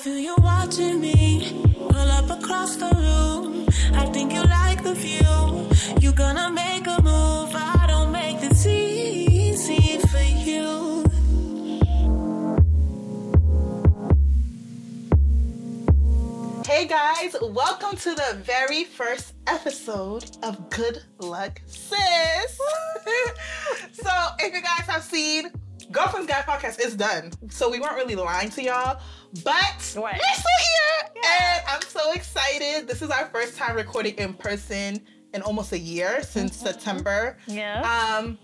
feel you watching me. Pull up across the room. I think you like the view. You gonna make a move. I don't make this easy for you. Hey guys, welcome to the very first episode of Good Luck Sis. so, if you guys have seen Girlfriend's Guide podcast is done. So we weren't really lying to y'all, but Right. we're still here. And I'm so excited. This is our first time recording in person in almost a year since September. Yeah. Um,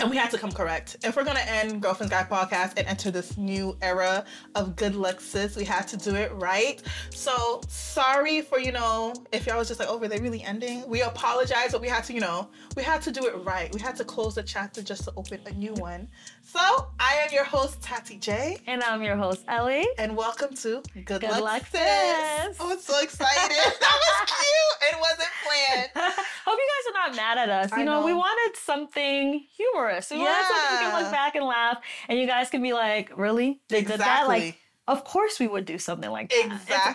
and we had to come correct. If we're gonna end Girlfriend's Guide podcast and enter this new era of good luck sis, we had to do it right. So sorry for, you know, if y'all was just like, oh, were they really ending? We apologize, but we had to, you know, we had to do it right. We had to close the chapter just to open a new one. So I am your host, Tati J. and I'm your host, Ellie. And welcome to Good, Good Luck, Luck, Sis. Oh, I'm so excited. that was cute. It wasn't planned. Hope you guys are not mad at us. You I know, we wanted something humorous. We wanted something we can Yeah. look back and laugh, and you guys can be like, "Really? They did that?" Like, of course we would do something like that.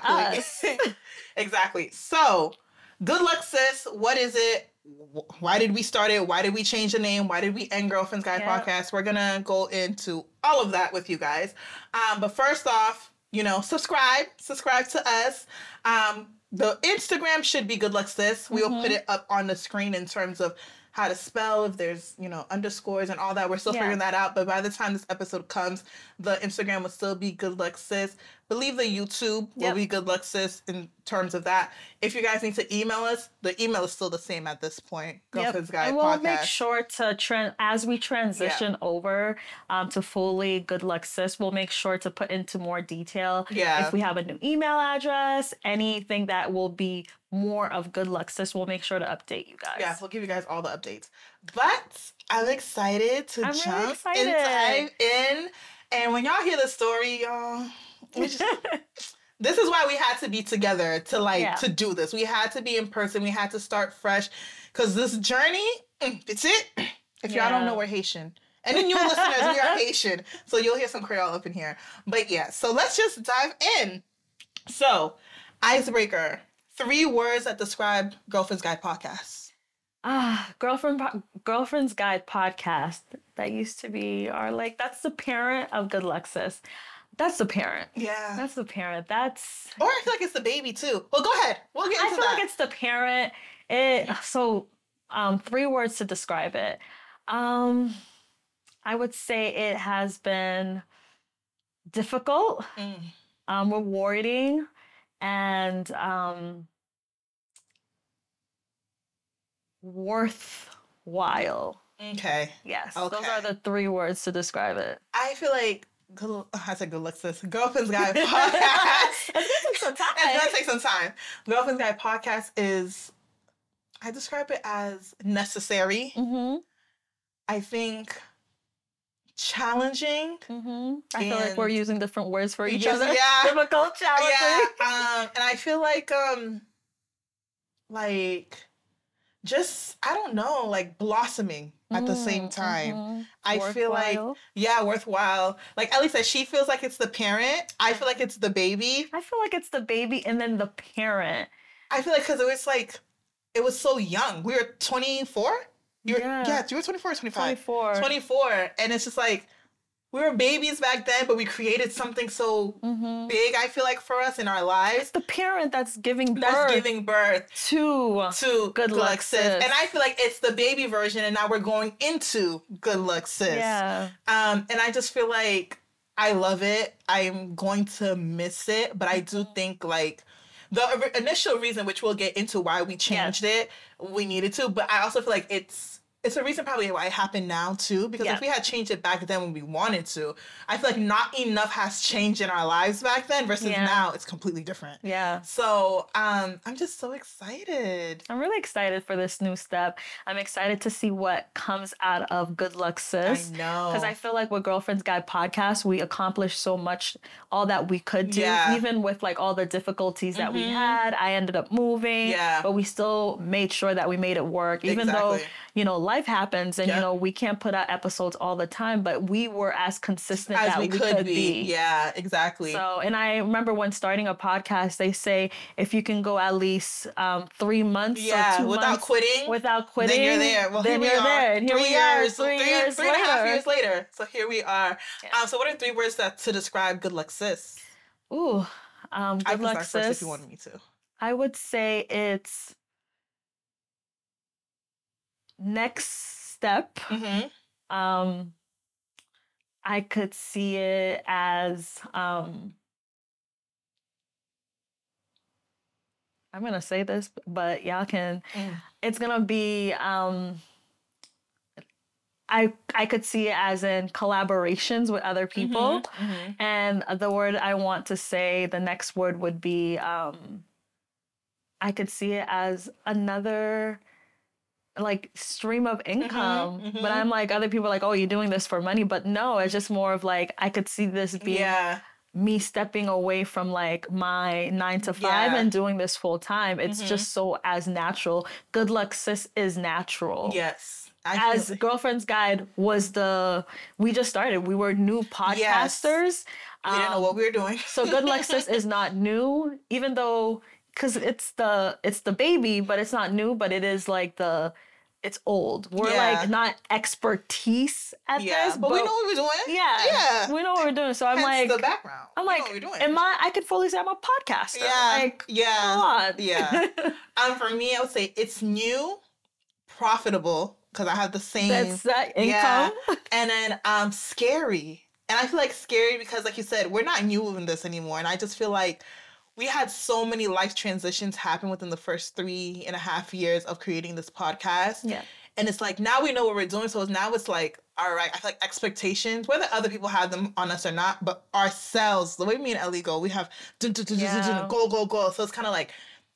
Exactly. exactly. So, good luck, sis. What is it? Why did we start it? Why did we change the name? Why did we end Girlfriend's Guide Yep. podcast? We're gonna go into all of that with you guys. Um, but first off, you know, subscribe, subscribe to us. Um, the Instagram should be good luck sis. We'll Mm-hmm. put it up on the screen in terms of how to spell if there's you know underscores and all that we're still Yeah. figuring that out but by the time this episode comes the instagram will still be good luck sis believe the youtube will be good luck sis in terms of that if you guys need to email us the email is still the same at this point Yep. girlfriend's guide and we'll podcast make sure to trend as we transition over um, to fully good luck sis. We'll make sure to put into more detail. Yeah. If we have a new email address, anything that will be more of good luck sis, we'll make sure to update you guys. Yes, we'll give you guys all the updates but i'm excited to I'm really jump and dive in and when y'all hear the story y'all we just this is why we had to be together to like Yeah. to do this. We had to be in person. We had to start fresh because this journey, mm, it's it. If y'all don't know, we're Haitian. And then new listeners, we are Haitian. So you'll hear some Creole up in here. But yeah, so let's just dive in. So, icebreaker. Three words that describe Girlfriend's Guide podcast. Ah, girlfriend, po- girlfriend's guide podcast. That used to be our like. That's the parent of Good Luck Sis. That's the parent. Yeah. That's the parent. That's. or I feel like it's the baby too. Well, go ahead. We'll get into that. I feel that. like it's the parent. It so um three words to describe it. Um I would say it has been difficult, Mm. um rewarding and um worthwhile. Okay. Yes. Okay. Those are the three words to describe it. I feel like good, I said good looks sis. Girlfriend's guy podcast. It's gonna take some time. it's gonna take some time. Girlfriend's guy podcast is I describe it as necessary. Mm-hmm. I think challenging. Mm-hmm. I feel like we're using different words for each Yes, other. yeah. Difficult, challenging. Yeah. Um, and I feel like um like just I don't know, like blossoming at the same Mm, time. mhm. I feel like yeah, worthwhile. Like Ellie said, she feels like it's the parent. I feel like it's the baby. I feel like it's the baby and then the parent. I feel like because it was like it was so young. We were 24. You were, Yeah. yeah, you were 24 or 25. 24. 24. And it's just like we were babies back then, but we created something so Mhm. big, I feel like, for us in our lives. It's the parent that's giving birth That's giving birth to. to Good Luck Sis. And I feel like it's the baby version, and now we're going into Good Luck Sis. Yeah. Um, and I just feel like I love it. I'm going to miss it, but I do Mm-hmm. think like the initial reason, which we'll get into why we changed it, we needed to. But I also feel like it's it's a reason probably why it happened now too. Because Yeah. if we had changed it back then when we wanted to, I feel like not enough has changed in our lives back then versus Yeah. now it's completely different. Yeah. So um, I'm just so excited. I'm really excited for this new step. I'm excited to see what comes out of Good Luck Sis. I know. Because I feel like with Girlfriend's Guide podcast, we accomplished so much, all that we could do, Yeah. even with like all the difficulties that we had. I ended up moving, Yeah. but we still made sure that we made it work, even though you know life happens and Yeah. you know we can't put out episodes all the time but we were as consistent As that we, could, be. Yeah, exactly. so and i remember when starting a podcast they say if you can go at least um, three months or yeah, without months quitting. without quitting Then you're there. Well, then here we are. there and here three we years, are three, three, years three and a half years later. So here we are. Yeah. Um, so what are three words that to describe good luck, sis? ooh um, I good can luck first if you wanted me to. i would say it's next step Mm-hmm. um i could see it as um i'm gonna say this but y'all can Mm. it's gonna be um i i could see it as in collaborations with other people Mhm. and the word i want to say the next word would be um i could see it as another like stream of income mhm. but i'm like other people are like oh you're doing this for money but no it's just more of like i could see this being Yeah. me stepping away from like my nine to five Yeah. and doing this full time it's Mhm. just so as natural good luck sis is natural Yes. I as feel- girlfriend's guide was the we just started we were new podcasters we didn't know Um, what we were doing. so good luck sis is not new even though because it's the it's the baby but it's not new but it is like the it's old we're Yeah. like not expertise at yeah, this but, we know what we're doing. yeah Yeah. we know what we're doing so i'm Hence like the background. i'm We like what we're doing. am i i could fully say i'm a podcaster yeah. like yeah. Yeah. Um, for me, I would say it's new, profitable because I have the same. that's that Yeah. and then um scary and i feel like scary because like you said we're not new in this anymore and i just feel like we had so many life transitions happen within the first three and a half years of creating this podcast. Yeah. And it's like now we know what we're doing. So now it's like all right i feel like expectations whether other people have them on us or not but ourselves the way me and ellie go we have dun, dun, dun, dun, dun, dun, Yeah. go go go. So it's kind of like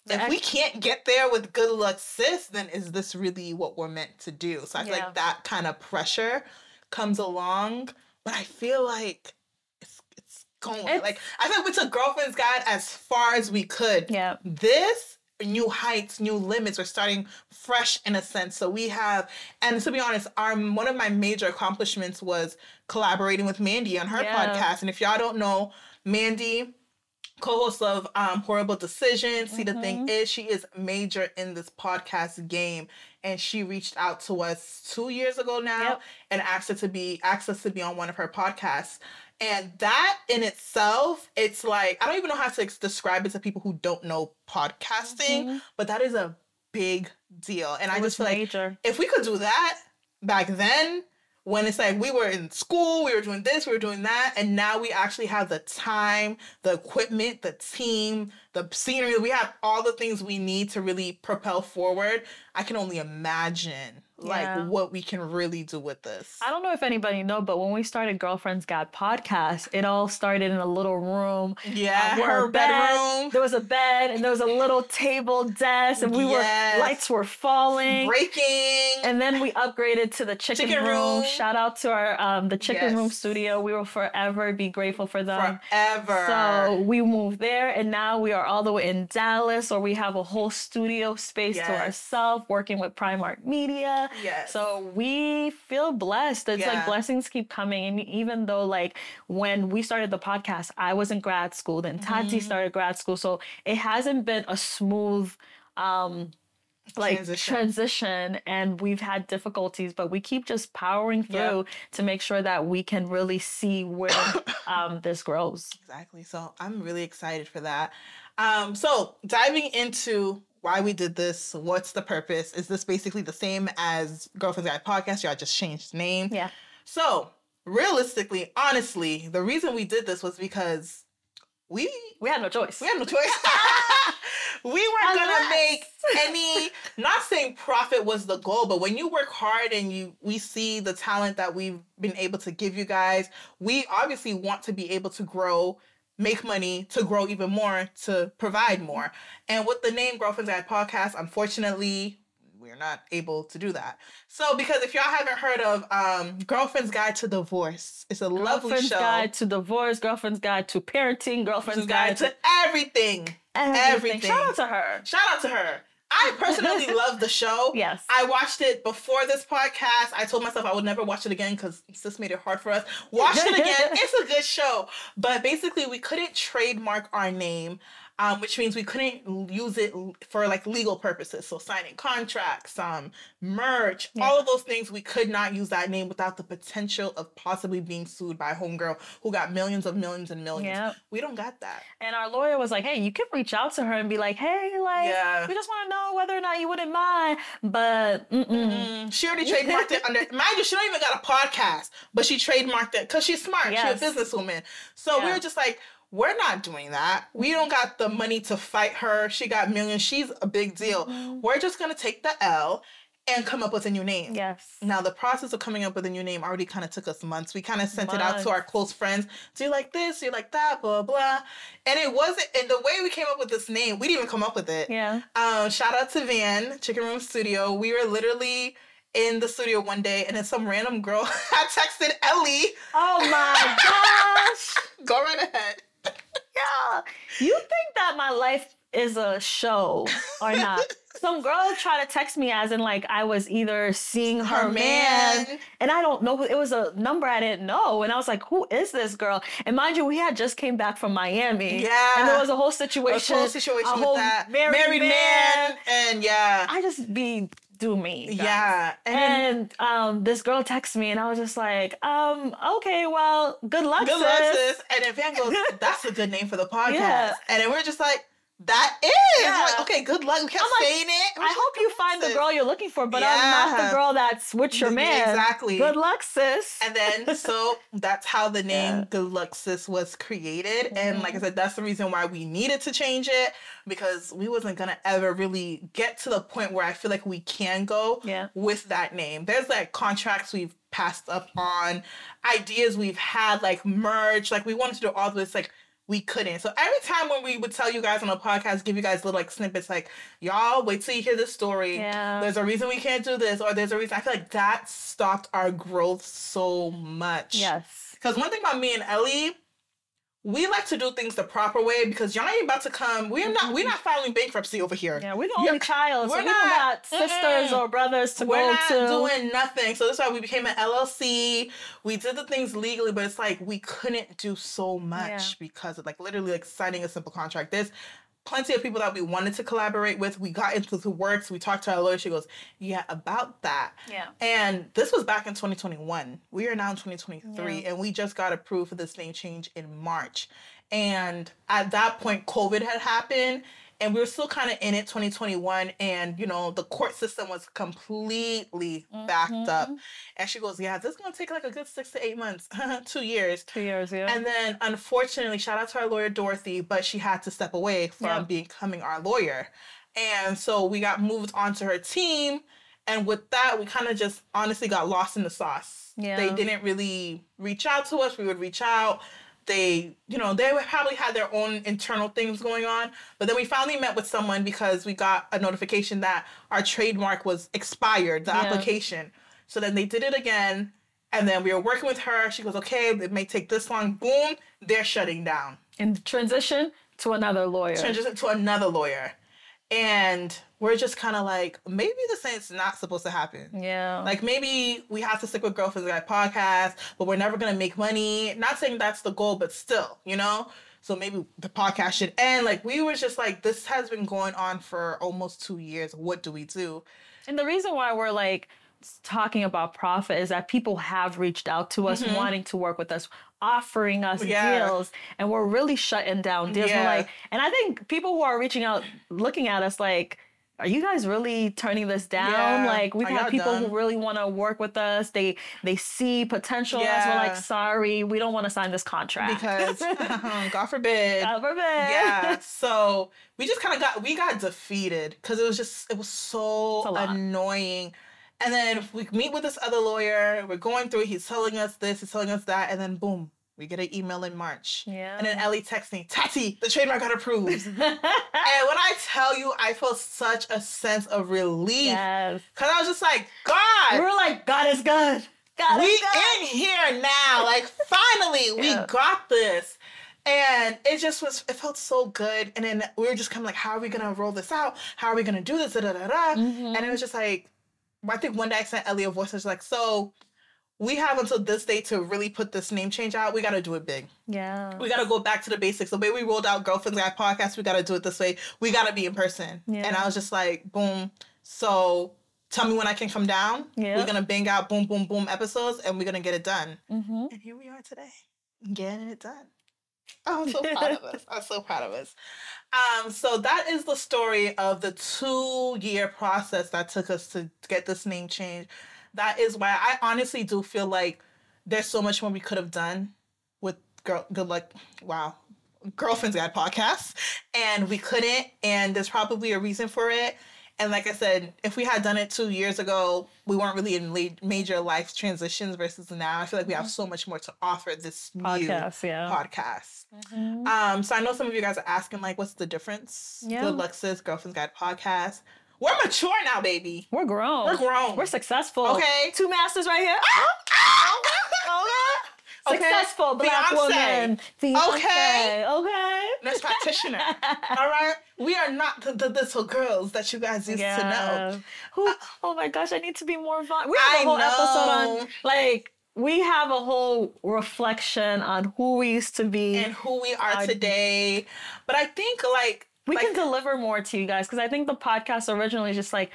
The if we can't get there with good luck sis then is this really what we're meant to do? So i feel Yeah. like that kind of pressure comes along. But i feel like going It's- like i like we took girlfriend's guide as far as we could. Yeah. This new heights new limits we're starting fresh in a sense. So we have and to be honest our one of my major accomplishments was collaborating with Mandii on her Yeah. podcast. And if y'all don't know Mandii co-host of um, WHOREible Decisions see the thing is she is major in this podcast game. And she reached out to us two years ago now Yep. and asked us to be asked us to be on one of her podcasts and that in itself it's like i don't even know how to describe it to people who don't know podcasting Mhm. but that is a big deal and i It was just feel like if we could do that back then when it's like we were in school we were doing this we were doing that and now we actually have the time the equipment the team the scenery we have all the things we need to really propel forward i can only imagine like Yeah. what we can really do with this I don't know if anybody know, but when we started Girlfriends Guide podcast, it all started in a little room. yeah uh, with her bed. bedroom There was a bed and there was a little table desk, and we Yes. were lights were falling. breaking And then we upgraded to the chicken, Chicken room. room. Shout out to our um the chicken room studio. We will forever be grateful for them. forever So we moved there, and now we are all the way in Dallas, or we have a whole studio space to ourselves, working with Primark Media. yes So we feel blessed. It's Yeah. like blessings keep coming. And even though like when we started the podcast, I was in grad school, then Tati Mhm. started grad school. So it hasn't been a smooth um like Transition. transition. and we've had difficulties but we keep just powering Yeah. through to make sure that we can really see where um this grows Exactly. So I'm really excited for that. Um, so diving into why we did this, what's the purpose? Is this basically the same as Girlfriend's Guide podcast? Y'all just changed the name. yeah So realistically, honestly, the reason we did this was because we we had no choice we had no choice. we weren't gonna make any not saying profit was the goal, but when you work hard and you we see the talent that we've been able to give you guys, we obviously want to be able to grow, make money, to grow even more, to provide more. And with the name Girlfriend's Guide Podcast, unfortunately, we're not able to do that. So because if y'all haven't heard of um Girlfriend's Guide to Divorce, it's a lovely girlfriend's show. guide to divorce girlfriend's guide to parenting girlfriend's Guide guide to to everything. everything. everything. shout out to her Shout out to her. I personally love the show. Yes. I watched it before this podcast. I told myself I would never watch it again because sis made it hard for us. Watch it again. it's a good show. But basically, we couldn't trademark our name. Um, which means we couldn't use it for like legal purposes. So signing contracts, um, merch, Yeah. all of those things, we could not use that name without the potential of possibly being sued by a homegirl who got millions of millions and millions. Yep. We don't got that. And our lawyer was like, "Hey, you could reach out to her and be like, hey, like, Yeah. we just want to know whether or not you wouldn't mind." But mm-mm. Mm, she already trademarked it under. Mind you, she don't even got a podcast, but she trademarked it because she's smart. Yes. She's a businesswoman. So we were just like, we're not doing that. We don't got the money to fight her. She got millions. She's a big deal. Mm-hmm. We're just gonna take the L and come up with a new name. yes, Now the process of coming up with a new name already kind of took us months. We kind of sent it out to our close friends. Do you like this? Do you like that? Blah blah. And it wasn't. And the way we came up with this name, we didn't even come up with it. yeah, Um, shout out to Van, Chicken Room Studio. We were literally in the studio one day, and then some random girl had texted Ellie. Oh my gosh. Go right ahead. Yeah. You think that my life is a show or not? Some girl tried to text me as in like I was either seeing her, Her man, man. and I don't know who it was a number I didn't know. And I was like, who is this girl? And mind you, we had just came back from Miami. Yeah. And there was a whole situation, A whole situation a with whole that married, man. and yeah, I just be do me. guys. yeah, and, And um, this girl texted me, and I was just like, um, okay, well, good luck, good luck, sis. sis. And then Van goes, "That's a good name for the podcast." Yeah. And then we're just like, "That is Yeah. like, okay. Good luck." We kept I'm like, saying it. I hope you "Good luck, find the girl you're looking for, but I'm not the girl that's with your Yeah, man. exactly. Good luck, sis. And then so that's how the name Yeah. Good Luck Sis was created. And like I Mhm. said, that's the reason why we needed to change it because we wasn't gonna ever really get to the point where I feel like we can go Yeah. with that name. There's like contracts we've passed up on, ideas we've had, like merch, like we wanted to do all this, like we couldn't. So every time when we would tell you guys on a podcast, give you guys little like snippets, like y'all wait till you hear this story. Yeah. There's a reason we can't do this, or there's a reason. I feel like that stopped our growth so much. Yes. Because one thing about me and Ellie, we like to do things the proper way because y'all ain't about to come. We're not. We're not filing bankruptcy over here. Yeah, we're the You're- only child, we're we don't got sisters Mm-mm. or brothers to We're go not to. doing nothing. So that's why we became an LLC. We did the things legally, but it's like we couldn't do so much Yeah. because of like literally like signing a simple contract. There's plenty of people that we wanted to collaborate with. We got into the works. We talked to our lawyer. She goes, "Yeah, about that." yeah. And this was back in 2021. We are now in 2023, Yeah. and we just got approved for this name change in March. And at that point, COVID had happened, and we were still kind of in it 2021. And, you know, the court system was completely backed mm-hmm. up. And she goes, Yeah, this is going to take like a good six to eight months, two years. Two years, yeah. And then, unfortunately, shout out to our lawyer Dorothy, but she had to step away from Yeah. becoming our lawyer. And so we got moved onto her team. And with that, we kind of just honestly got lost in the sauce. yeah. They didn't really reach out to us. We would reach out. They, you know, they probably had their own internal things going on. But then we finally met with someone because we got a notification that our trademark was expired, the Yeah. application. So then they did it again. And then we were working with her. She goes, okay, it may take this long. Boom, they're shutting down. and transition to another lawyer. Transition to another lawyer. And we're just kind of like, maybe this ain't not supposed to happen. yeah. Like maybe we have to stick with Girlfriends Guy podcast, but we're never gonna make money. Not saying that's the goal, but still, you know. So maybe the podcast should end. Like we were just like, this has been going on for almost two years. What do we do? And the reason why we're like talking about profit is that people have reached out to us Mhm. wanting to work with us, offering us Yeah. deals, and we're really shutting down deals. Yeah. like, and I think people who are reaching out, looking at us like, are you guys really turning this down? Yeah. Like we've had people done? who really want to work with us. They they see potential us. We're like, sorry, we don't want to sign this contract Because God forbid. God forbid. yeah so we just kind of got we got defeated because it was just it was so annoying and then we meet with this other lawyer we're going through he's telling us this he's telling us that and then boom we get an email in march yeah. and then ellie texts me tati the trademark got approved and when i tell you i felt such a sense of relief yes. because i was just like god We were like, God is good. God we is good. We in here now. Like finally, we got this. And it just was, it felt so good. And then we were just kind of like, how are we going to roll this out? How are we going to do this? Da, da, da, da. Mhm. And it was just like, I think one day I sent Ellie a voice. I was like, so we have until this day to really put this name change out. We got to do it big. yeah. We got to go back to the basics. The way we rolled out Girlfriends Guy podcast, we got to do it this way. We got to be in person. Yeah. And I was just like, boom. So tell me when I can come down. Yeah. We're going to bang out boom, boom, boom episodes and we're going to get it done. Mm-hmm. And here we are today, getting it done. I'm so proud of us. I'm so proud of us. Um, so that is the story of the two-year process that took us to get this name change. That is why I honestly do feel like there's so much more we could have done with girl. Good luck. Wow, girlfriends guide podcast, and we couldn't. And there's probably a reason for it. And like I said, if we had done it two years ago, we weren't really in major life transitions versus now. I feel like we have so much more to offer this new Podcast, yeah. podcast. Mhm. Um, so I know some of you guys are asking, like, what's the difference? Yeah. Good sis, Girlfriend's Guide podcast. We're mature now, baby. We're grown. We're grown. We're successful. Okay. Two masters right here. Okay. Successful black Beyonce. woman. Beyonce. Okay. Okay. Nurse practitioner. All right. We are not the, the little girls that you guys used to know. Who? Uh, oh my gosh, I need to be more fun. We have a whole episode on like we have a whole reflection on who we used to be. And who we are today. But I think like we like, can deliver more to you guys because I think the podcast originally is just like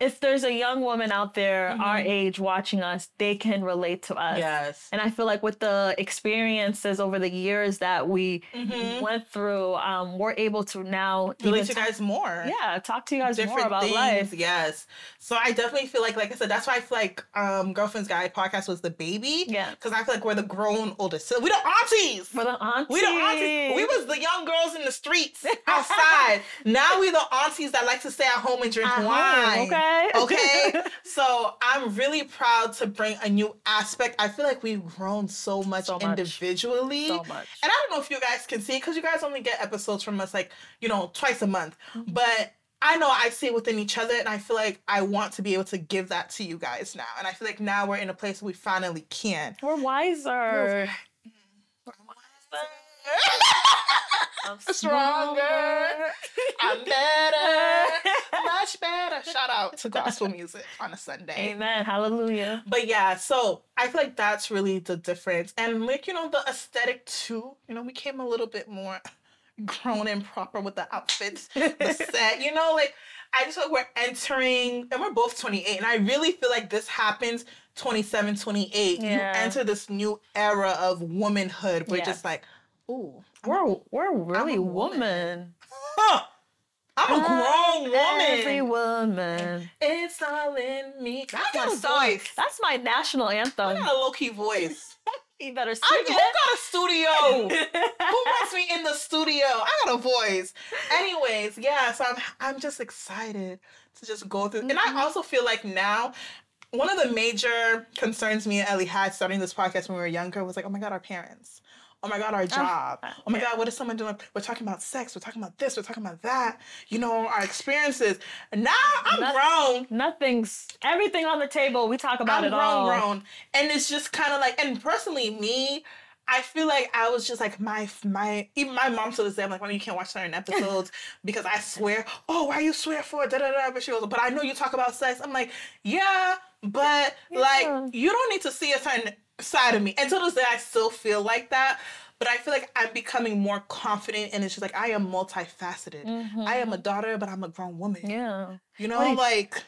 if there's a young woman out there our Mhm. age watching us, they can relate to us. Yes. And I feel like with the experiences over the years that we Mhm. went through, um, we're able to now Relate to you guys more. yeah, talk to you guys more about things. life. Yes. So I definitely feel like, like I said, that's why I feel like um Girlfriend's Guide podcast was the baby. Yeah. Because I feel like we're the grown oldest. So we the aunties. For the aunties. We the aunties. We was the young girls in the streets outside. now we the aunties that like to stay at home and drink home, wine. okay? Okay. so I'm really proud to bring a new aspect. I feel like we've grown so much So much. individually. so much. And I don't know if you guys can see because you guys only get episodes from us like, you know, twice a month. Mm-hmm. But I know I see it within each other and I feel like I want to be able to give that to you guys now. And I feel like now we're in a place where we finally can. We're wiser. I'm Stronger. I'm better. Much better. Shout out to gospel music on a Sunday. Amen. Hallelujah. But yeah, so I feel like that's really the difference. And like, you know, the aesthetic too, you know, we came a little bit more grown and proper with the outfits, the set, you know, like I just feel like we're entering and we're both 28. And I really feel like this happens 27, 28. You enter this new era of womanhood. We're Yeah. just like, ooh, I'm, We're we're really a woman. woman. huh, I'm a grown woman. Every woman. It's all in me. I That's got my a voice. That's my national anthem. I got a low key voice. You better sing I, who got a studio? who wants me in the studio? I got a voice. Anyways, yeah, so I'm I'm just excited to just go through. And Mm-hmm. I also feel like now one of the major concerns me and Ellie had starting this podcast when we were younger was like, oh my god, our parents. Oh my god, our uh, job. Oh my god, what is someone doing? We're talking about sex. We're talking about this. We're talking about that. You know, our experiences. Now I'm grown. Nothing's everything on the table. We talk about I'm it grown, all. grown, and it's just kind of like, and personally, me, I feel like I was just like my my even my mom to this day. I'm like, well, you can't watch certain episodes because I swear. Oh, why you swear for da da da? But she goes, but I know you talk about sex. I'm like, yeah, but Yeah. like you don't need to see a certain side of me. And to this day, I still feel like that. But I feel like I'm becoming more confident, and it's just like I am multifaceted. I am a daughter, but I'm a grown woman. Mm-hmm. Yeah. You know, Like- like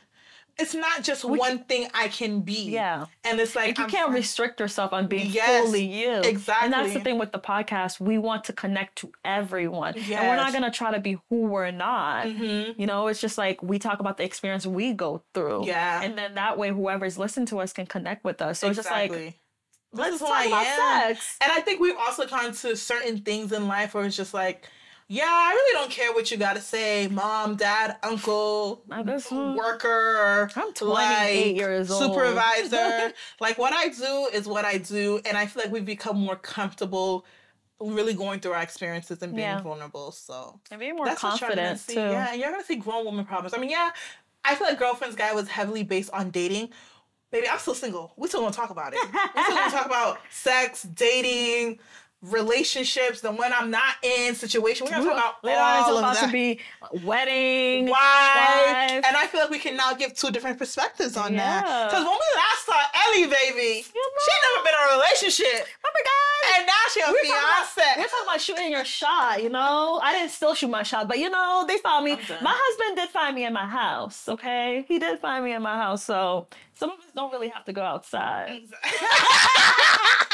it's not just We- one thing I can be. Yeah. And it's like Like you I'm can't fine. restrict yourself on being Yes, fully you. Exactly. And that's the thing with the podcast. We want to connect to everyone. And we're not gonna try to be who we're not. Mhm. You know, it's just like we talk about the experience we go through. Yeah. And then that way whoever's listening to us can connect with us. So it's just like Exactly. let's This is who I am. sex. And I think we've also gone to certain things in life where it's just like, yeah, I really don't care what you gotta say, mom, dad, uncle, this worker, I'm 28 like, years old. supervisor. like what I do is what I do, and I feel like we've become more comfortable, really going through our experiences and being Yeah. vulnerable. So And being more That's what you're gonna see. too. Yeah, and you're gonna see grown woman problems. I mean, yeah, I feel like Girlfriend's Guy was heavily based on dating. Baby, I'm still single. We still gonna talk about it. We still gonna talk about sex, dating, relationships, the when I'm not in situation. We're gonna talk about Later on, it's all of about that. to be wedding, Why? wife. And I feel like we can now give two different perspectives on that. Because when we last saw Ellie, baby, she never been in a relationship. Oh my god! And now she a We're talking, about, fiance. we're talking about shooting your shot, you know? I didn't still shoot my shot, but you know, they found me. My husband did find me in my house, okay? He did find me in my house, so some of us don't really have to go outside.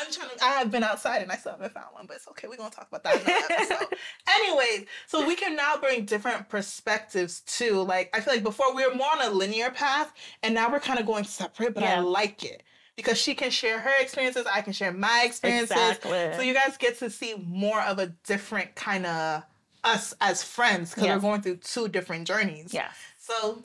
I'm trying to. I have been outside and I still haven't found one, but it's okay. We're gonna talk about that in another episode. Anyways, so we can now bring different perspectives too. Like I feel like before we were more on a linear path, and now we're kind of going separate. But I like it because she can share her experiences, I can share my experiences. Exactly. So you guys get to see more of a different kind of us as friends because Yes. we're going through two different journeys. Yeah. So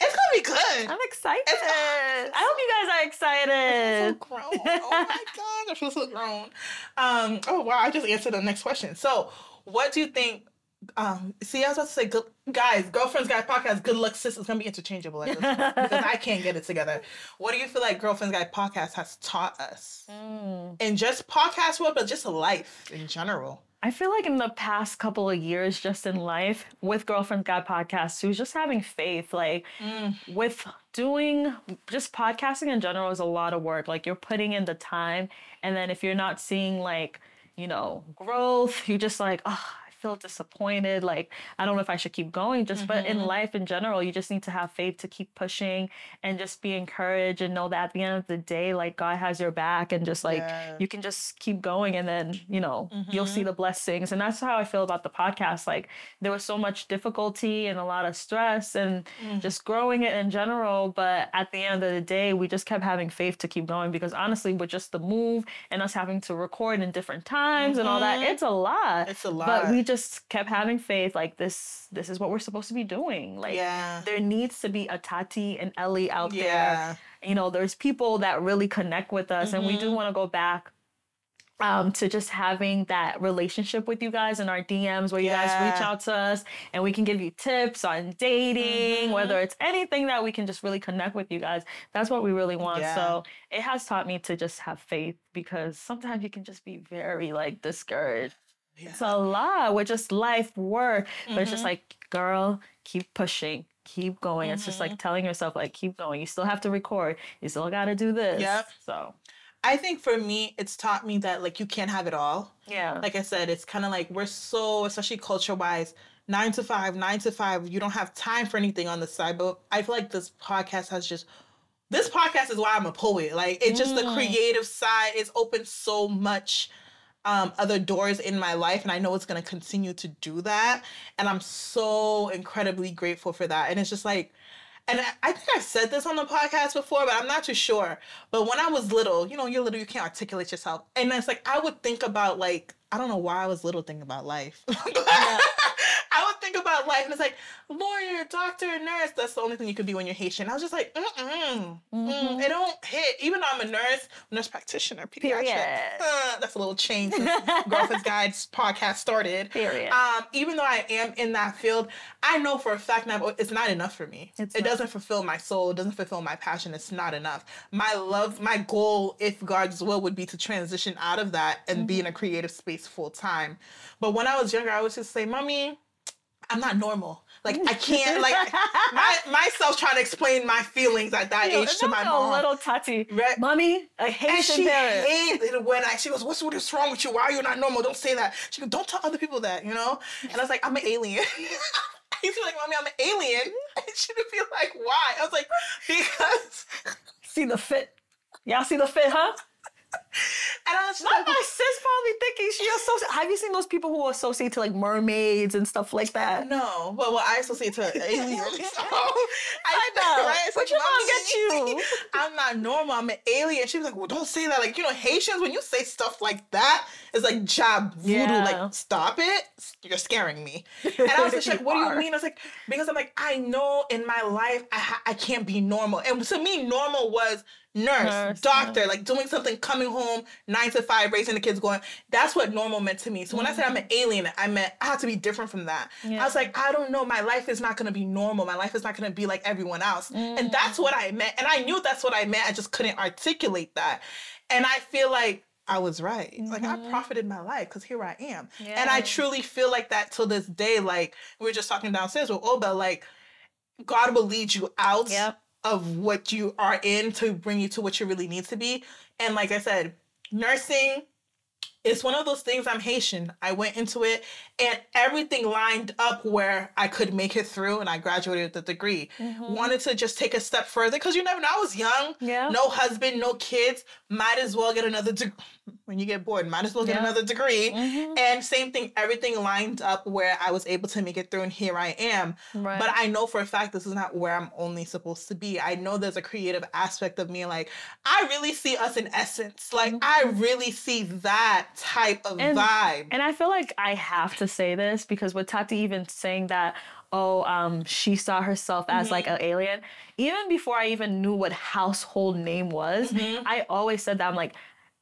it's gonna be good. I'm excited. It's- I hope you guys are I feel excited. so grown. Oh my god, I feel so grown. Um, oh wow, I just answered the next question. So, what do you think? Um, see, I was about to say, good, guys, girlfriends, guy podcast, good luck, sis. It's gonna be interchangeable at this point because I can't get it together. What do you feel like girlfriends, guy podcast has taught us, Mm. in just podcast world, but just life in general? I feel like in the past couple of years, just in life, with Girlfriends Guide podcast, who's just having faith, like with doing just podcasting in general is a lot of work. Like you're putting in the time, and then if you're not seeing like, you know, growth, you're just like, oh, feel disappointed. Like I don't know if I should keep going. Just but in mm-hmm. life in general, you just need to have faith to keep pushing and just be encouraged and know that at the end of the day, like God has your back and just like Yeah. you can just keep going and then you know you'll see mm-hmm. the blessings and that's how i feel about the podcast like there was so much difficulty and a lot of stress and mm. just growing it in general but at the end of the day we just kept having faith to keep going because honestly with just the move and us having to record in different times and all that mm-hmm. it's a lot It's a lot. but we just kept having faith like this this is what we're supposed to be doing like Yeah. there needs to be a tati and ellie out there Yeah. you know there's people that really connect with us and we do Mm-hmm. want to go back um, to just having that relationship with you guys in our DMs where you guys reach out to us and we can give you tips on dating, Mm-hmm. whether it's anything that we can just really connect with you guys. That's what we really want. Yeah. So it has taught me to just have faith because sometimes you can just be very like discouraged. It's a lot with just life, work, but it's just Mm-hmm. like, girl, keep pushing. Keep going. It's just Mm-hmm. like telling yourself, like, keep going. You still have to record. You still got to do this. Yep. So, I think for me, it's taught me that like you can't have it all. yeah. like I said, it's kind of like we're so, especially culture wise, nine to five, nine to five. You don't have time for anything on the side. But I feel like this podcast has just, this podcast is why I'm a poet. Like it's just the creative side. It's opened so much um, other doors in my life, and I know it's gonna continue to do that. And I'm so incredibly grateful for that. And it's just like. And I- think I've said this on the podcast before, but I'm not too sure. But when I was little, you know, you're little, you can't articulate yourself. And it's like, I would think about, like, I don't know why I was little thinking about life. I would think about life, and it's like, lawyer, doctor, nurse. That's the only thing you could be when you're Haitian. I was just like, mm-mm, mm, it don't hit. Even though I'm a nurse, nurse practitioner, pediatric. Period. Uh, that's a little change since Girlfriend's Guides podcast started. Period. Um, even though I am in that field, I know for a fact now it's not enough for me. It's it not. doesn't fulfill my soul. It doesn't fulfill my passion. It's not enough. My love, my goal, if God's will, would be to transition out of that and be in a Mm-hmm. creative space full time. But when I was younger, I would just say, "Mommy, I'm not normal. Like I can't. Like my myself trying to explain my feelings at that You know, age to my mom." a little Tati, Right. mommy, a and she parent. hated when I, she goes, what's, what is wrong with you? Why are you not normal? Don't say that. She goes, don't tell other people that, you know? And I was like, I'm an alien. I used to be like, mommy, I'm an alien. Mm-hmm. And she would be like, why? I was like, because, See the fit. Y'all see the fit, huh? And I was just like, my sis probably thinking she associate. Have you seen those people who associate to like mermaids and stuff like that? no, but well, I associate to aliens. So I, know, Right? It's but like, your mom "Mommy, get you." I'm not normal. I'm an alien. She was like, well, don't say that. Like, you know, Haitians, when you say stuff like that, it's like job voodoo. Yeah. Like, stop it. You're scaring me. And I was just like, You what do you mean? I was like, because I'm like, I know in my life I, ha- I can't be normal. And to me, normal was nurse, Nurse, doctor, like doing something, coming home nine to five, raising the kids, going. That's what normal meant to me. So when I said I'm an alien, I meant I have to be different from that. Yeah. I was like, I don't know. My life is not going to be normal. My life is not going to be like everyone else. And that's what I meant. And I knew that's what I meant. I just couldn't articulate that. And I feel like I was right. Like I Mhm. profited my life because here I am. Yeah. And I truly feel like that till this day. Like we were just talking downstairs with Oba, like God will lead you out Yep. Of what you are in to bring you to what you really need to be. And like I said, nursing is one of those things I'm Haitian. I went into it and everything lined up where I could make it through and I graduated with a degree. Mm-hmm. Wanted to just take a step further because you never know. I was young, Yeah. no husband, no kids. Might as well get another degree. When you get bored, might as well get Yeah. another degree. Mhm. And same thing, everything lined up where I was able to make it through, and here I am. Right. But I know for a fact this is not where I'm only supposed to be. I know there's a creative aspect of me. Like, I really see us in essence. Like, I really see that type of And- vibe. And I feel like I have to say this because with Tati even saying that, oh, um, she saw herself as like Mm-hmm. an alien. Even before I even knew what household name was, Mm-hmm. I always said that I'm like,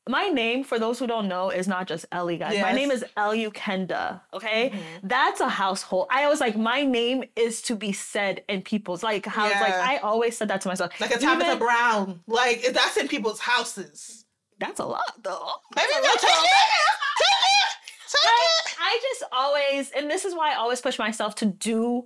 my name, for those who don't know, is not just Ellie, guys. My name is Elu Kenda. Okay, Mm-hmm. that's a household. I was like, my name is to be said in people's like how like I always said that to myself. like a Tabitha Even- Brown. Like, that's in people's houses. That's a lot though. Maybe a lot, take it! Take it! Take I, it! I just always, and this is why I always push myself to do.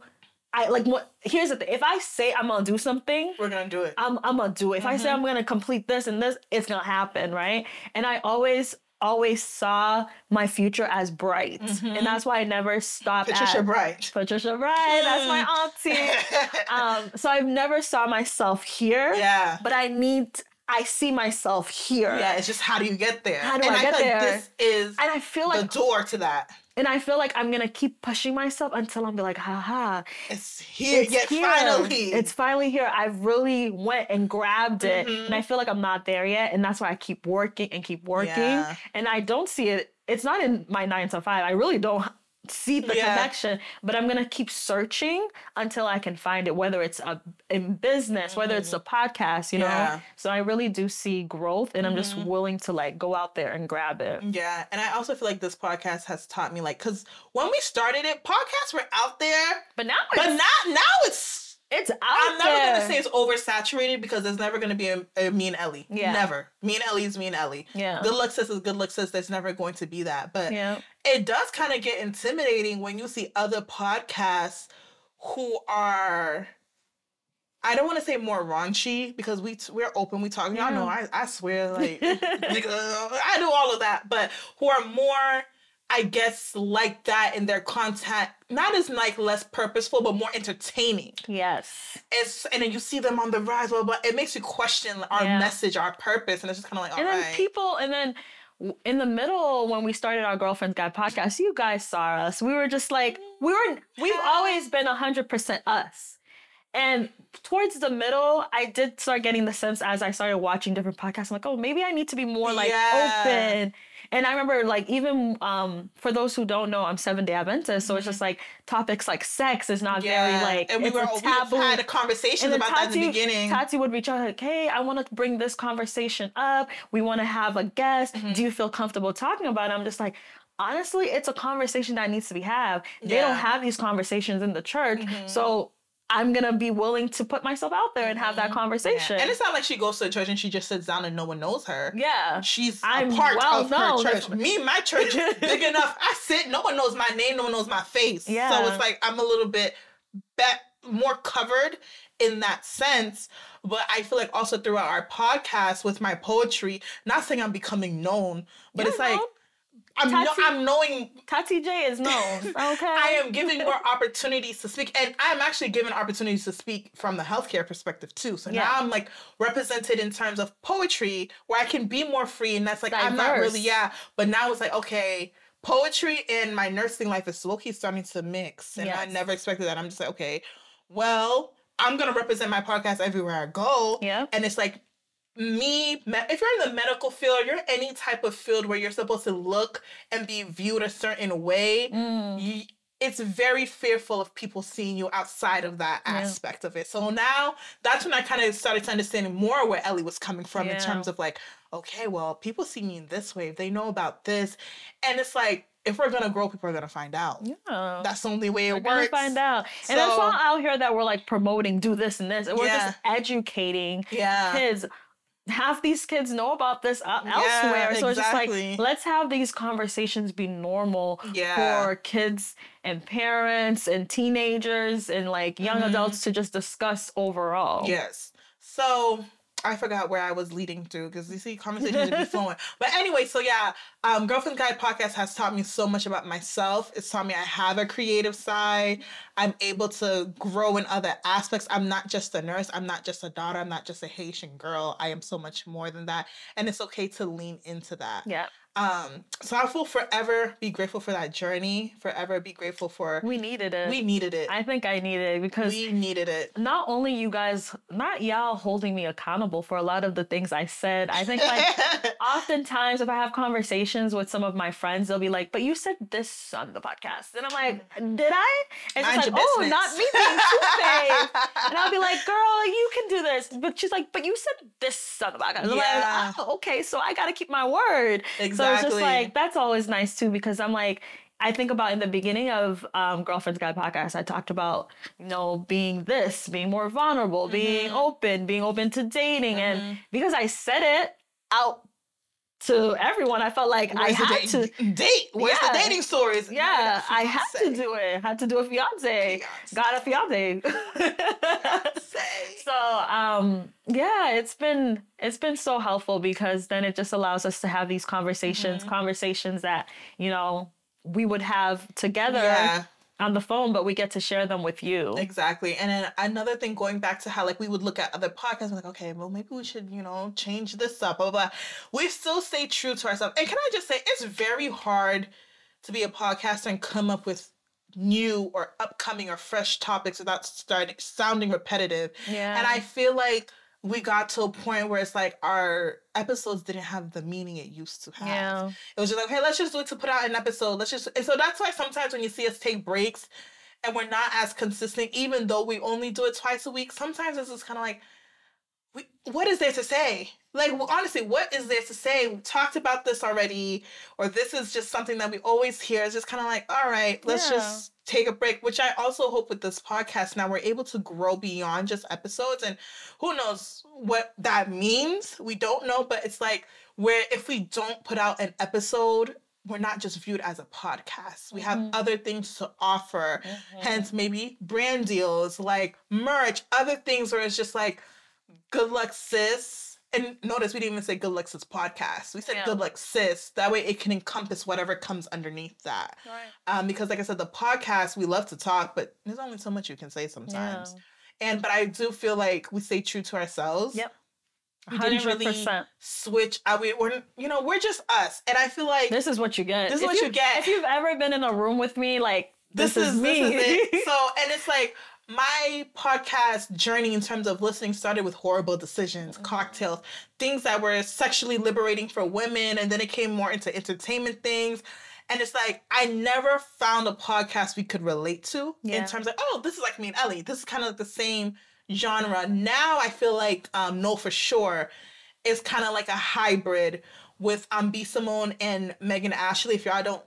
I like what. Here's the thing: if I say I'm gonna do something, We're gonna do it. I'm I'm gonna do it. If I say mm-hmm. I'm gonna complete this and this, it's gonna happen, right? And I always always saw my future as bright, and mm-hmm. that's why I never stopped. Patricia at, Bright. Patricia Bright. That's my mm. auntie. um, so I've never saw myself here. yeah. But I need. I see myself here. Yeah, it's just how do you get there? How do and I get feel like there? This is And I feel like the door to that. and I feel like I'm gonna keep pushing myself until I'm be like, haha, It's here. it's yet here. finally. It's finally here. I really went and grabbed it. Mhm. And I feel like I'm not there yet. And that's why I keep working and keep working. Yeah. And I don't see it. It's not in my nine to five. I really don't see the Yeah. connection. But I'm gonna keep searching until I can find it, whether it's a, in business, whether it's a podcast, you know. Mm-hmm. Yeah. So I really do see growth and I'm just Mhm. willing to like go out there and grab it. Yeah, and I also feel like this podcast has taught me like because when we started it, podcasts were out there, But now but not now it's. It's out I'm never there. gonna say it's oversaturated because there's never gonna be a, a me and Ellie. Yeah. Never. Me and Ellie is me and Ellie. Yeah. Good luck sis is good luck sis. There's never going to be that. But yeah. it does kind of get intimidating when you see other podcasts who are I don't want to say more raunchy because we we're open, we talk. Y'all know I, I swear like I do all of that, but who are more I guess like that in their content, not as like less purposeful, but more entertaining. Yes. It's and then you see them on the rise, blah, blah, it makes you question our Yeah. message, our purpose, and it's just kind of like, all and right. then people and then in the middle when we started our girlfriend's guide podcast you guys saw us we were just like we were we've always been 100% us and towards the middle i did start getting the sense as i started watching different podcasts i'm like oh maybe i need to be more like Yeah. open and i remember like even um for those who don't know i'm seven day adventist so it's just like topics like sex is not very like and we were a we had a conversation about that in the beginning. Tati would reach out like, "Hey, I want to bring this conversation up. We want to have a guest. Mm-hmm. Do you feel comfortable talking about it?" I'm just like, honestly, it's a conversation that needs to be had. They Yeah. Mm-hmm. don't have these conversations in the church, so I'm gonna be willing to put myself out there and have that mm-hmm. Yeah. conversation. And it's not like she goes to a church and she just sits down and no one knows her. yeah. She's I'm a part well of known. her church. Me, my church is big enough. I sit, no one knows my name, no one knows my face. Yeah. So it's like I'm a little bit be- more covered in that sense. But I feel like also throughout our podcast with my poetry, not saying I'm becoming known, but it's like I'm no, I'm knowing Tati J is known. Okay. I am giving more opportunities to speak, and I'm actually given opportunities to speak from the healthcare perspective too. So Yeah. now I'm like represented in terms of poetry, where I can be more free, and that's like I'm not really yeah. But now it's like okay, poetry and my nursing life is slowly starting to mix, and I never expected that. I'm just like okay, well I'm gonna represent my podcast everywhere I go, Yeah. and it's like me if you're in the medical field you're any type of field where you're supposed to look and be viewed a certain way Mm. you, it's very fearful of people seeing you outside of that Yeah. aspect of it. So now that's when I kind of started to understand more where Ellie was coming from in terms of like, okay, well, people see me in this way. They know about this. And it's like, if we're gonna grow, people are gonna find out. Yeah. That's the only way it We're works. find out. and it's So- not out here that we're like promoting do this and this. And we're Yeah. just educating Yeah. kids half these kids know about this uh, Yeah, elsewhere. So it's just like, let's have these conversations be normal Yeah. for kids and parents and teenagers and like young Mhm. adults to just discuss overall. Yes. So I forgot where I was leading to because you see conversations be flowing. But anyway, so yeah, um, Girlfriend Guide podcast has taught me so much about myself. It's taught me I have a creative side. I'm able to grow in other aspects. I'm not just a nurse. I'm not just a daughter. I'm not just a Haitian girl. I am so much more than that. And it's okay to lean into that. Yeah. Um, so I will forever be grateful for that journey. Forever be grateful for We needed it. we needed it. I think I needed it because we needed it. not only you guys, not y'all holding me accountable for a lot of the things I said. I think like oftentimes if I have conversations with some of my friends, they'll be like, "But you said this on the podcast," and I'm like, "Did I?" And your like, "Oh, business." not me being two-faced." and I'll be like, "Girl, you can do this," but she's like, "But you said this on the podcast." And I'm Yeah. like, oh, "Okay, so I got to keep my word." So it's just like that's always nice too because I'm like. I think about in the beginning of um, Girlfriend's Guide podcast, I talked about, you know, being this, being more vulnerable, being Mm-hmm. open, being open to dating. And because I said it out to everyone, I felt like I Where's the had date? to. date. Where's Yeah. the dating stories? Yeah, I had to do it. Had to do a fiance. Fiance. Got a fiance. Say. so um yeah it's been it's been so helpful because then it just allows us to have these conversations Mm-hmm. conversations that you know we would have together Yeah. On the phone but we get to share them with you Exactly. And then another thing, going back to how like we would look at other podcasts, like, okay, well maybe we should, you know, change this up, blah, blah, blah. We still stay true to ourselves. And can I just say it's very hard to be a podcaster and come up with new or upcoming or fresh topics without starting sounding repetitive. yeah And I feel like we got to a point where it's like our episodes didn't have the meaning it used to have. yeah It was just like, hey, let's just do it to put out an episode. Let's just, and so that's why sometimes when you see us take breaks and we're not as consistent, even though we only do it twice a week, sometimes it's just kind of like, we, what is there to say? Like, well, honestly, what is there to say? We talked about this already, or this is just something that we always hear. It's just kind of like, all right, let's Yeah. just take a break, which I also hope with this podcast now we're able to grow beyond just episodes. And who knows what that means? We don't know, but it's like, where if we don't put out an episode, we're not just viewed as a podcast. We have Mhm. other things to offer. Mhm. Hence, maybe brand deals, like merch, other things where it's just like, good luck, sis. And notice we didn't even say good luck, sis podcast. We said Yeah. good luck, sis. That way it can encompass whatever comes underneath that. Right. Um, because, like I said, the podcast, we love to talk, but there's only so much you can say sometimes. And, but I do feel like we stay true to ourselves. Yep. We didn't really 100%. switch. I mean, we're, you know, we're just us. And I feel like This is what you get. This is If what you get. If you've ever been in a room with me, like this, is, me. This is. So, and it's like my podcast journey in terms of listening started with WHOREible Decisions, Mm-hmm. cocktails, things that were sexually liberating for women, and then it came more into entertainment things. And it's like I never found a podcast we could relate to Yeah. in terms of oh, this is like me and Ellie. This is kind of like the same genre. Now I feel like um, No for Sure is kind of like a hybrid with um B Simone and Megan Ashley. If y'all don't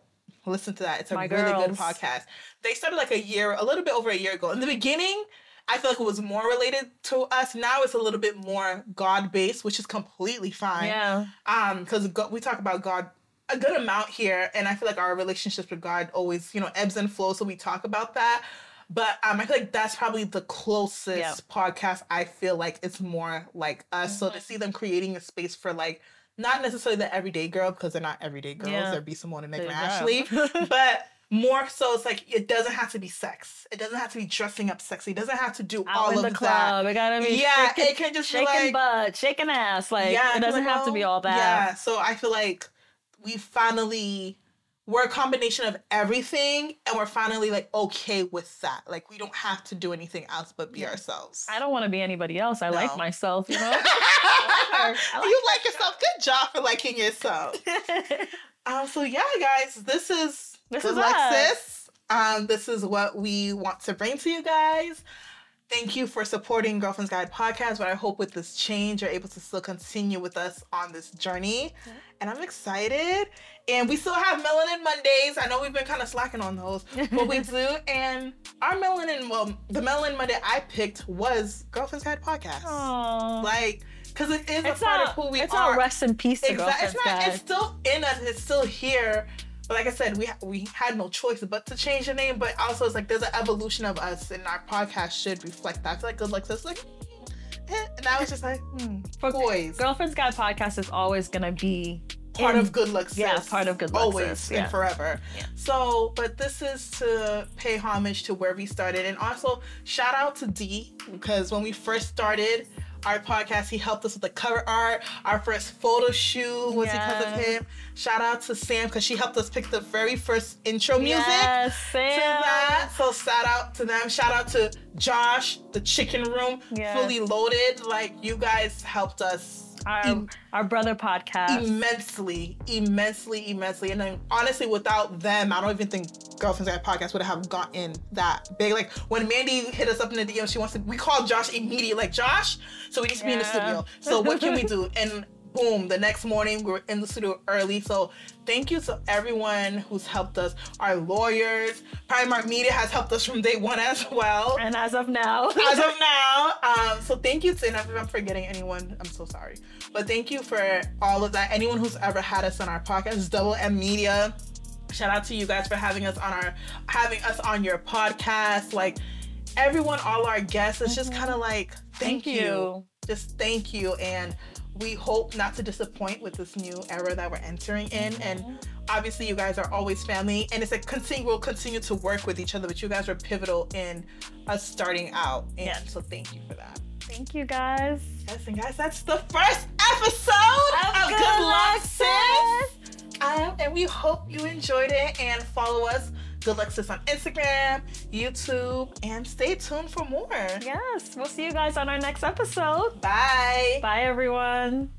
listen to that, it's a My really good podcast. They started like a year, a little bit over a year ago. In the beginning, I feel like it was more related to us. Now it's a little bit more God based, which is completely fine. Yeah. Um, because we talk about God a good amount here, and I feel like our relationships with God always, you know, ebbs and flows. So we talk about that. But um, I feel like that's probably the closest Yeah. podcast I feel like it's more like us. So to see them creating a space for like not necessarily the everyday girl because they're not everyday girls. Yeah. They're B Simone and Megan They're Ashley, but more so it's like it doesn't have to be sex. It doesn't have to be dressing up sexy. It doesn't have to do Out all in of the that. It gotta be Yeah, shaking, it can just be shaking like- butt, shaking ass. Like I it doesn't like, have to be oh, all that. Yeah, so I feel like we finally we're a combination of everything, and we're finally like okay with that. Like we don't have to do anything else but be ourselves. I don't want to be anybody else. I No. like myself, you know? I like you like yourself. Good job for liking yourself. Um, so yeah, guys, this is This Good is us. Um, this is what we want to bring to you guys. Thank you for supporting Girlfriend's Guide podcast. But I hope with this change, you're able to still continue with us on this journey. And I'm excited. And we still have Melanin Mondays. I know we've been kind of slacking on those, but we do. And our Melanin, well, the Melanin Monday I picked was Girlfriend's Guide podcast. Aw. Like, because it is It's a part not, of who we it's are. not rest in peace Exactly. It's not. guys. It's still in us. It's still here. But like I said, we we had no choice but to change the name. But also, it's like there's an evolution of us, and our podcast should reflect that. I feel like Good Luck Sis, like, eh. and I was just like, hmm, For boys, Girlfriend's Guide podcast is always gonna be part in- of Good Luck Sis. yeah, part of Good Luck always Sis, and forever. Yeah. So, but this is to pay homage to where we started, and also shout out to D because when we first started our podcast, he helped us with the cover art. Our first photo shoot was because of him. Shout out to Sam because she helped us pick the very first intro music. Yes, To Sam. that. So shout out to them. Shout out to Josh, the chicken room, Yes. fully loaded. Like you guys helped us Our, im- um, our brother podcast. immensely, immensely, immensely. And then honestly, without them, I don't even think Girlfriends Guide Podcast would have gotten that big. Like when Mandii hit us up in the DM, she wants to. We called Josh immediately, like Josh. So we need to be in the studio. So what can we do? And boom, the next morning we were in the studio early. So thank you to everyone who's helped us. Our lawyers, Primark Media has helped us from day one as well and as of now, as of now. Um, so thank you to, and if I'm forgetting anyone, I'm so sorry. But thank you for all of that. Anyone who's ever had us on our podcast, Double M Media. Shout out to you guys for having us on our having us on your podcast. Like everyone, all our guests. It's just kind of like thank, Thank you. you. Just thank you. And we hope not to disappoint with this new era that we're entering in. And obviously you guys are always family and it's a continue we'll continue to work with each other, but you guys were pivotal in us starting out. And Yes. so thank you for that. thank you guys. Yes, and guys, that's the first episode of, Good, Luck, Sis. Um, and we hope you enjoyed it and follow us, Good Luck Sis on Instagram, YouTube, and stay tuned for more. Yes, we'll see you guys on our next episode. Bye. Bye, everyone.